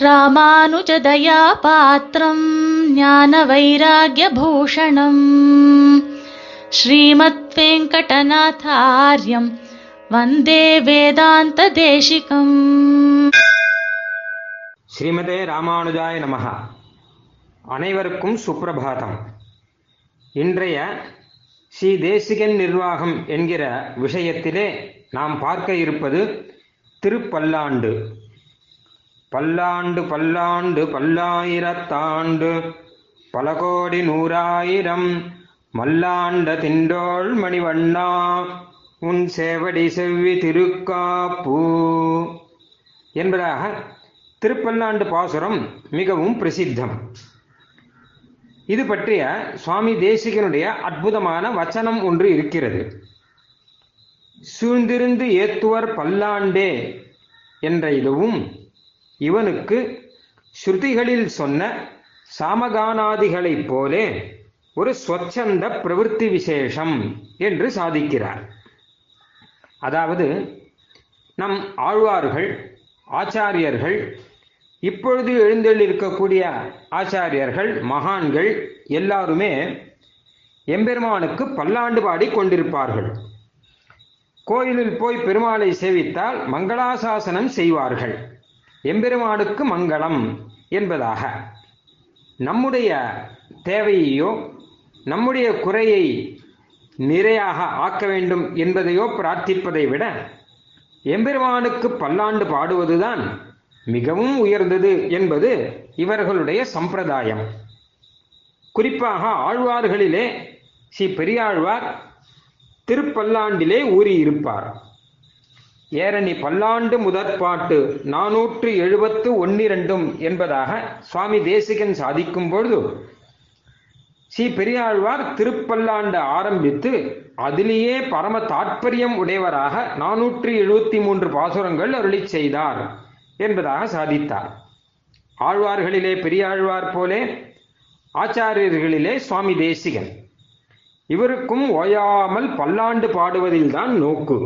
ராமானுஜதயா பாத்திரம் ஞான வைராகியபூஷணம் ஸ்ரீமத் வெங்கடநாதாரியம் வந்தே வேதாந்த தேசிகம் ஸ்ரீமதே ராமானுஜாய நமக அனைவருக்கும் சுப்பிரபாதம். இன்றைய ஸ்ரீ தேசிகன் நிர்வாகம் என்கிற விஷயத்திலே நாம் பார்க்க இருப்பது திருப்பல்லாண்டு. பல்லாண்டு பல்லாண்டு பல்லாயிரத்தாண்டு. பல கோடி நூறாயிரம் மல்லாண்ட திண்டோள் மணிவண்ணா. உன் சேவடி செவ்வி திருக்காப்பு. என்பதாக திருப்பல்லாண்டு பாசுரம் மிகவும் பிரசித்தம். இது பற்றிய சுவாமி தேசிகனுடைய அற்புதமான வச்சனம் ஒன்று இருக்கிறது. சூழ்ந்திருந்து ஏத்துவர் பல்லாண்டே என்ற இதுவும் இவனுக்கு ஸ்ருதிகளில் சொன்ன சாமகானாதிகளைப் போலே ஒரு ஸ்வச்சந்த பிரவൃத்தி விசேஷம் என்று சாதிக்கிறார். அதாவது நம் ஆழ்வார்கள் ஆச்சாரியர்கள் இப்பொழுது எழுந்தெழுந்திருக்கக்கூடிய ஆச்சாரியர்கள் மகான்கள் எல்லாருமே எம்பெருமானுக்கு பல்லாண்டு பாடி கொண்டிருப்பார்கள். கோயிலில் போய் பெருமாளை சேவித்தால் மங்களாசாசனம் செய்வார்கள். எம்பெருமானுக்கு மங்களம் என்பதாக. நம்முடைய தேவையையோ நம்முடைய குறையை நிறையாக ஆக்க வேண்டும் என்பதையோ பிரார்த்திப்பதை விட எம்பெருமானுக்கு பல்லாண்டு பாடுவதுதான் மிகவும் உயர்ந்தது என்பது இவர்களுடைய சம்பிரதாயம். குறிப்பாக ஆழ்வார்களிலே ஸ்ரீ பெரியாழ்வார் திருப்பல்லாண்டிலே ஊறியிருப்பார். ஏரணி பல்லாண்டு முதற்பாட்டு நானூற்று எழுபத்து ஒன்னிரண்டும் என்பதாக சுவாமி தேசிகன் சாதிக்கும் பொழுது ஸ்ரீ பெரியாழ்வார் திருப்பல்லாண்டு ஆரம்பித்து அதிலேயே பரம தாற்பயம் உடையவராக நானூற்றி எழுபத்தி மூன்று பாசுரங்கள் அருளி செய்தார் என்பதாக சாதித்தார். ஆழ்வார்களிலே பெரியாழ்வார் போலே ஆச்சாரியர்களிலே சுவாமி தேசிகன். இவருக்கும் ஓயாமல் பல்லாண்டு பாடுவதில்தான் நோக்கு.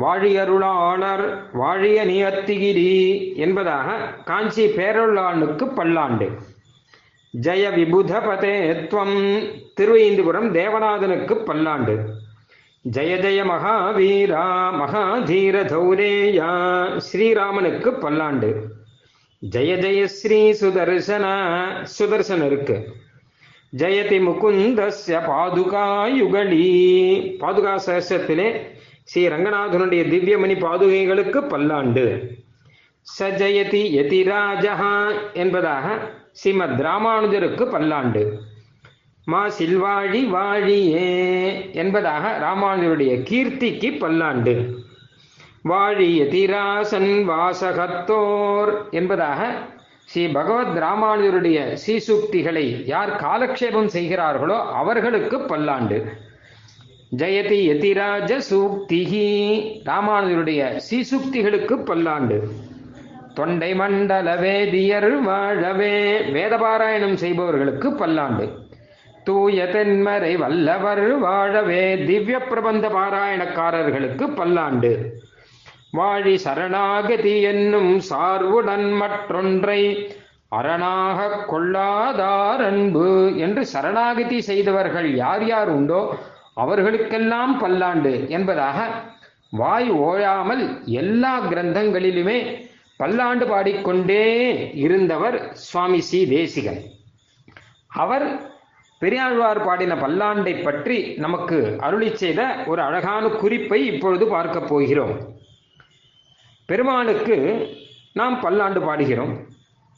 வாழியருளாளர் வாழிய நியத்திகிரி என்பதாக காஞ்சி பேரருளானுக்கு பல்லாண்டு. ஜெய விபுத பதேத்வம் தேவநாதனுக்கு பல்லாண்டு. ஜெய ஜெய மகாவீரா மகாதீர தௌரேயா ஸ்ரீராமனுக்கு பல்லாண்டு. ஜெய ஜெய ஸ்ரீ சுதர்சன சுதர்சனருக்கு. ஜெயதி முகுந்தஸ்ய பாதுகா யுகலி பாதுகா சகசத்திலே ஸ்ரீ ரங்கநாதனுடைய திவ்யமணி பாதுகைகளுக்கு பல்லாண்டு. சஜயதி யதிராஜா என்பதாக ஸ்ரீமத் ராமானுஜருக்கு பல்லாண்டு. மா. சில்வாழி வாழியே என்பதாக ராமானுஜருடைய கீர்த்திக்கு பல்லாண்டு. வாழி யதிராசன் வாசகத்தோர் என்பதாக ஸ்ரீ பகவத் ராமானுஜருடைய சீசுக்திகளை யார் காலக்ஷேபம் செய்கிறார்களோ அவர்களுக்கு பல்லாண்டு. ஜெயதி யதிராஜ சூக்திகி ராமானுஜருடைய ஸ்ரீசூக்திகளுக்கு பல்லாண்டு. தொண்டை மண்டல வேதியர் வாழவே. வேதபாராயணம் செய்பவர்களுக்கு பல்லாண்டு. தூய தென்மறை வல்லவர் வாழவே. திவ்ய பிரபந்த பாராயணக்காரர்களுக்கு பல்லாண்டு. வாழி சரணாகதி என்னும் சார்வுடன் மற்றொன்றை அரணாக கொள்ளாதார் அன்பு. என்று சரணாகதி செய்தவர்கள் யார் யார் உண்டோ அவர்களுக்கெல்லாம் பல்லாண்டு என்பதாக வாய் ஓயாமல் எல்லா கிரந்தங்களிலுமே பல்லாண்டு பாடிக்கொண்டே இருந்தவர் சுவாமி சி. தேசிகன். அவர் பெரியாழ்வார் பாடின பல்லாண்டை பற்றி நமக்கு அருளி செய்த ஒரு அழகான குறிப்பை இப்பொழுது பார்க்க போகிறோம். பெருமானுக்கு நாம் பல்லாண்டு பாடுகிறோம்.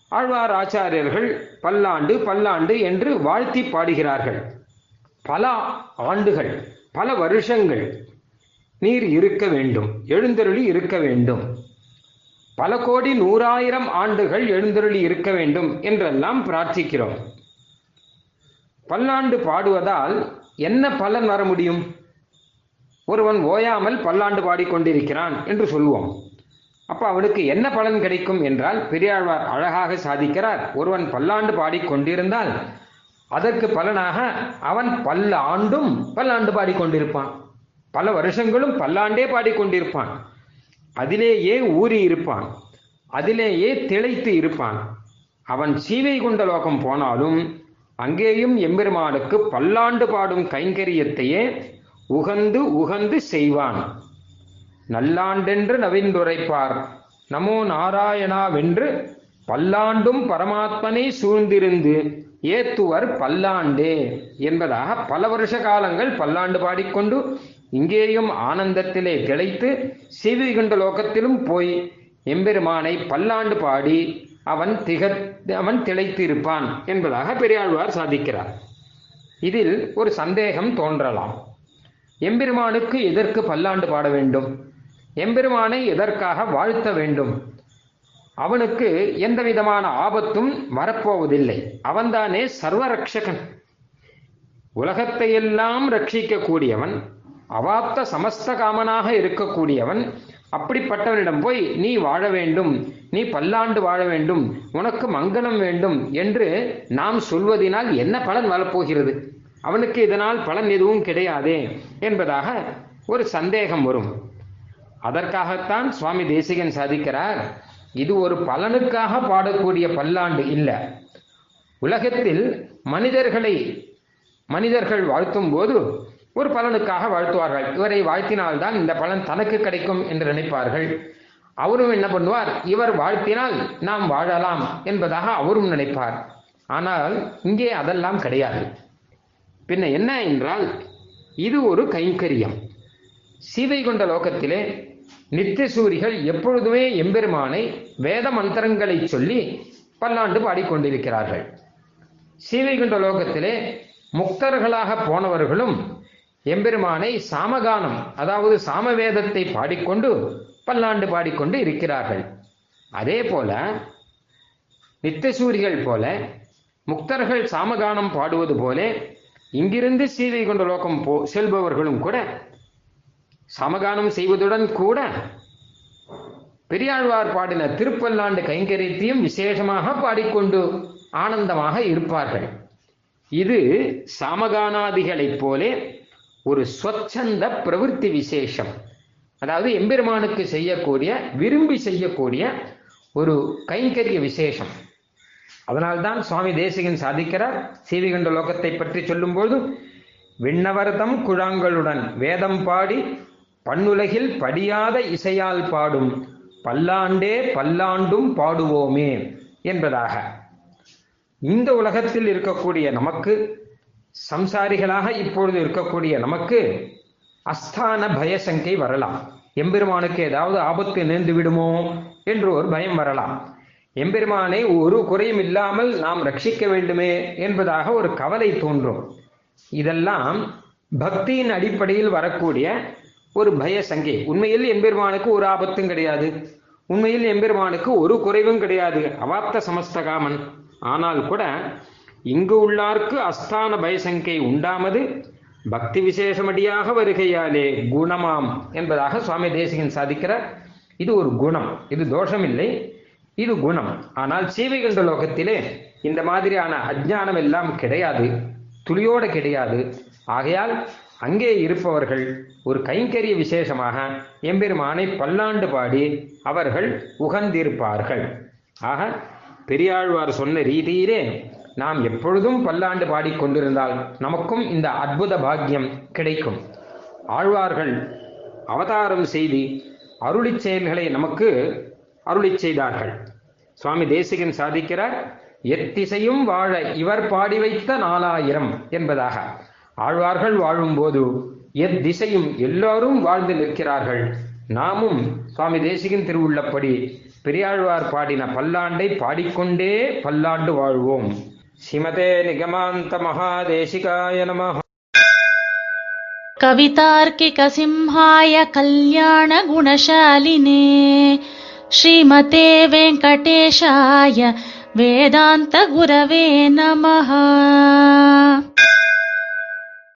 ஆழ்வார் ஆச்சாரியர்கள் பல்லாண்டு பல்லாண்டு என்று வாழ்த்தி பாடுகிறார்கள். பல ஆண்டுகள் பல வருஷங்கள் நீர் இருக்க வேண்டும் எழுந்தருளி இருக்க வேண்டும். பல கோடி நூறாயிரம் ஆண்டுகள் எழுந்தருளி இருக்க வேண்டும் என்றெல்லாம் பிரார்த்திக்கிறோம். பல்லாண்டு பாடுவதால் என்ன பலன் வர முடியும்? ஒருவன் ஓயாமல் பல்லாண்டு பாடிக்கொண்டிருக்கிறான் என்று சொல்வோம். அப்ப அவனுக்கு என்ன பலன் கிடைக்கும் என்றால் பெரியாழ்வார் அழகாக சாதிக்கிறார். ஒருவன் பல்லாண்டு பாடிக்கொண்டிருந்தால் அதற்கு பலனாக அவன் பல்ல ஆண்டும் பல்லாண்டு பாடிக்கொண்டிருப்பான். பல வருஷங்களும் பல்லாண்டே பாடிக்கொண்டிருப்பான். அதிலேயே ஊறி இருப்பான். அதிலேயே திளைத்து இருப்பான். அவன் சீவை குண்ட லோகம் போனாலும் அங்கேயும் எம்பெருமானுக்கு பல்லாண்டு பாடும் கைங்கரியத்தையே உகந்து உகந்து செய்வான். நல்லாண்டென்று நவின்றுரைப்பார் நமோ நாராயணாவென்று பல்லாண்டும் பரமாத்மனை சூழ்ந்திருந்து ஏத்துவர் பல்லாண்டே என்பதாக பல வருஷ காலங்கள் பல்லாண்டு பாடிக்கொண்டு இங்கேயும் ஆனந்தத்திலே திளைத்து செய்திகண்ட லோகத்திலும் போய் எம்பெருமானை பல்லாண்டு பாடி அவன் திக அவன் திளைத்து இருப்பான் என்பதாக பெரியாழ்வார் சாதிக்கிறார். இதில் ஒரு சந்தேகம் தோன்றலாம். எம்பெருமானுக்கு எதற்கு பல்லாண்டு பாட வேண்டும்? எம்பெருமானை எதற்காக வாழ்த்த வேண்டும்? அவனுக்கு எந்த விதமான ஆபத்தும் வரப்போவதில்லை. அவன்தானே சர்வரக்ஷகன் உலகத்தை எல்லாம் ரட்சிக்கக்கூடியவன் அவாத்த அவாப்த சமஸ்த காமனாக இருக்கக்கூடியவன் அப்படிப்பட்டவனிடம் போய் நீ வாழ வேண்டும் நீ பல்லாண்டு வாழ வேண்டும் உனக்கு மங்களம் வேண்டும் என்று நாம் சொல்வதனால் என்ன பலன் வரப்போகிறது? அவனுக்கு இதனால் பலன் எதுவும் கிடையாதே என்பதாக ஒரு சந்தேகம் வரும். அதற்காகத்தான் சுவாமி தேசிகன் சாதிக்கிறார். இது ஒரு பலனுக்காக பாடக்கூடிய பல்லாண்டு இல்லை. உலகத்தில் மனிதர்களை மனிதர்கள் வாழ்த்தும் போது ஒரு பலனுக்காக வாழ்த்துவார்கள். இவரை வாழ்த்தினால்தான் இந்த பலன் தனக்கு கிடைக்கும் என்று நினைப்பார்கள். அவரும் என்ன பண்ணுவார்? இவர் வாழ்த்தினால் நாம் வாழலாம் என்பதாக அவரும் நினைப்பார். ஆனால் இங்கே அதெல்லாம் கிடையாது. பின்ன என்ன என்றால் இது ஒரு கைங்கரியம். சீவை கொண்ட லோகத்திலே நித்தியசூரிகள் எப்பொழுதுமே எம்பெருமானை வேத மந்திரங்களை சொல்லி பல்லாண்டு பாடிக்கொண்டிருக்கிறார்கள். சீவைகுண்ட லோகத்திலே முக்தர்களாக போனவர்களும் எம்பெருமானை சாமகானம் அதாவது சாமவேதத்தை பாடிக்கொண்டு பல்லாண்டு பாடிக்கொண்டு இருக்கிறார்கள். அதே போல நித்தியசூரிகள் போல முக்தர்கள் சாமகானம் பாடுவது போல இங்கிருந்து சீதை கொண்ட லோகம் போ செல்பவர்களும் கூட சமகானம் செய்வதுடன் கூட பெரியாழ்வார் பாடின திருப்பல்லாண்டு கைங்கரியத்தையும் விசேஷமாக பாடிக்கொண்டு ஆனந்தமாக இருப்பார்கள். இது சாமகானாதிகளைப் போலே ஒரு ஸ்வச்சந்த பிரவிற்த்தி விசேஷம். அதாவது எம்பெருமானுக்கு செய்யக்கூடிய விரும்பி செய்யக்கூடிய ஒரு கைங்கரிய விசேஷம். அதனால்தான் சுவாமி தேசிகன் சாதிக்கிறார். சீவிகண்ட லோகத்தை பற்றி சொல்லும்போது விண்ணவர்தம் குழாங்களுடன் வேதம் பாடி பண்ணுலகில் படியாத இசையால் பாடும் பல்லாண்டே பல்லாண்டும் பாடுவோமே என்பதாக. இந்த உலகத்தில் இருக்கக்கூடிய நமக்கு சம்சாரிகளாக இப்பொழுது இருக்கக்கூடிய நமக்கு அஸ்தான பயசங்கை வரலாம். எம்பெருமானுக்கு ஏதாவது ஆபத்து நேர்ந்து விடுமோ என்று ஒரு பயம் வரலாம். எம்பெருமானை ஒரு குறையும் இல்லாமல் நாம் ரட்சிக்க வேண்டுமே என்பதாக ஒரு கவலை தோன்றும். இதெல்லாம் பக்தியின் அடிப்படையில் வரக்கூடிய ஒரு பய சங்கை. உண்மையில் எம்பெருமானுக்கு ஒரு ஆபத்தும் கிடையாது. உண்மையில் எம்பெருமானுக்கு ஒரு குறைவும் கிடையாது. அவாப்த சமஸ்தகாமன். ஆனால் கூட இங்கு உள்ளார்க்கு அஸ்தான பயசங்கை உண்டாமது பக்தி விசேஷமடியாக வருகையாலே குணமாம் என்பதாக சுவாமி தேசிகன் சாதிக்கிறார். இது ஒரு குணம். இது தோஷம் இல்லை இது குணம். ஆனால் சீவைகண்ட லோகத்திலே இந்த மாதிரியான அஜ்ஞானம் எல்லாம் கிடையாது. துளியோட கிடையாது. ஆகையால் அங்கே இருப்பவர்கள் ஒரு கைங்கரிய விசேஷமாக எம்பெருமானை பல்லாண்டு பாடி அவர்கள் உகந்திருப்பார்கள். ஆக பெரியாழ்வார் சொன்ன ரீதியிலே நாம் எப்பொழுதும் பல்லாண்டு பாடிக்கொண்டிருந்தால் நமக்கும் இந்த அற்புத பாக்கியம் கிடைக்கும். ஆழ்வார்கள் அவதாரம் செய்து அருளிச் செயல்களை நமக்கு அருளிச் செய்தார்கள். சுவாமி தேசிகன் சாதிக்கிறார் எத்திசையும் வாழ இவர் பாடி வைத்த நாலாயிரம் என்பதாக. ஆழ்வார்கள் வாழும்போது எத்திசையும் எல்லோரும் வாழ்ந்து நிற்கிறார்கள். நாமும் சுவாமி தேசிகன் திருவுள்ளப்படி பெரியாழ்வார் பாடின பல்லாண்டை பாடிக்கொண்டே பல்லாண்டு வாழ்வோம். ஸ்ரீமதே நிகமாந்த மகாதேசிகாய நம கவிதார்க்கிக சிம்ஹாய கல்யாண குணசாலினே. ஸ்ரீமதே வெங்கடேஷாய வேதாந்த குரவே நமஹா.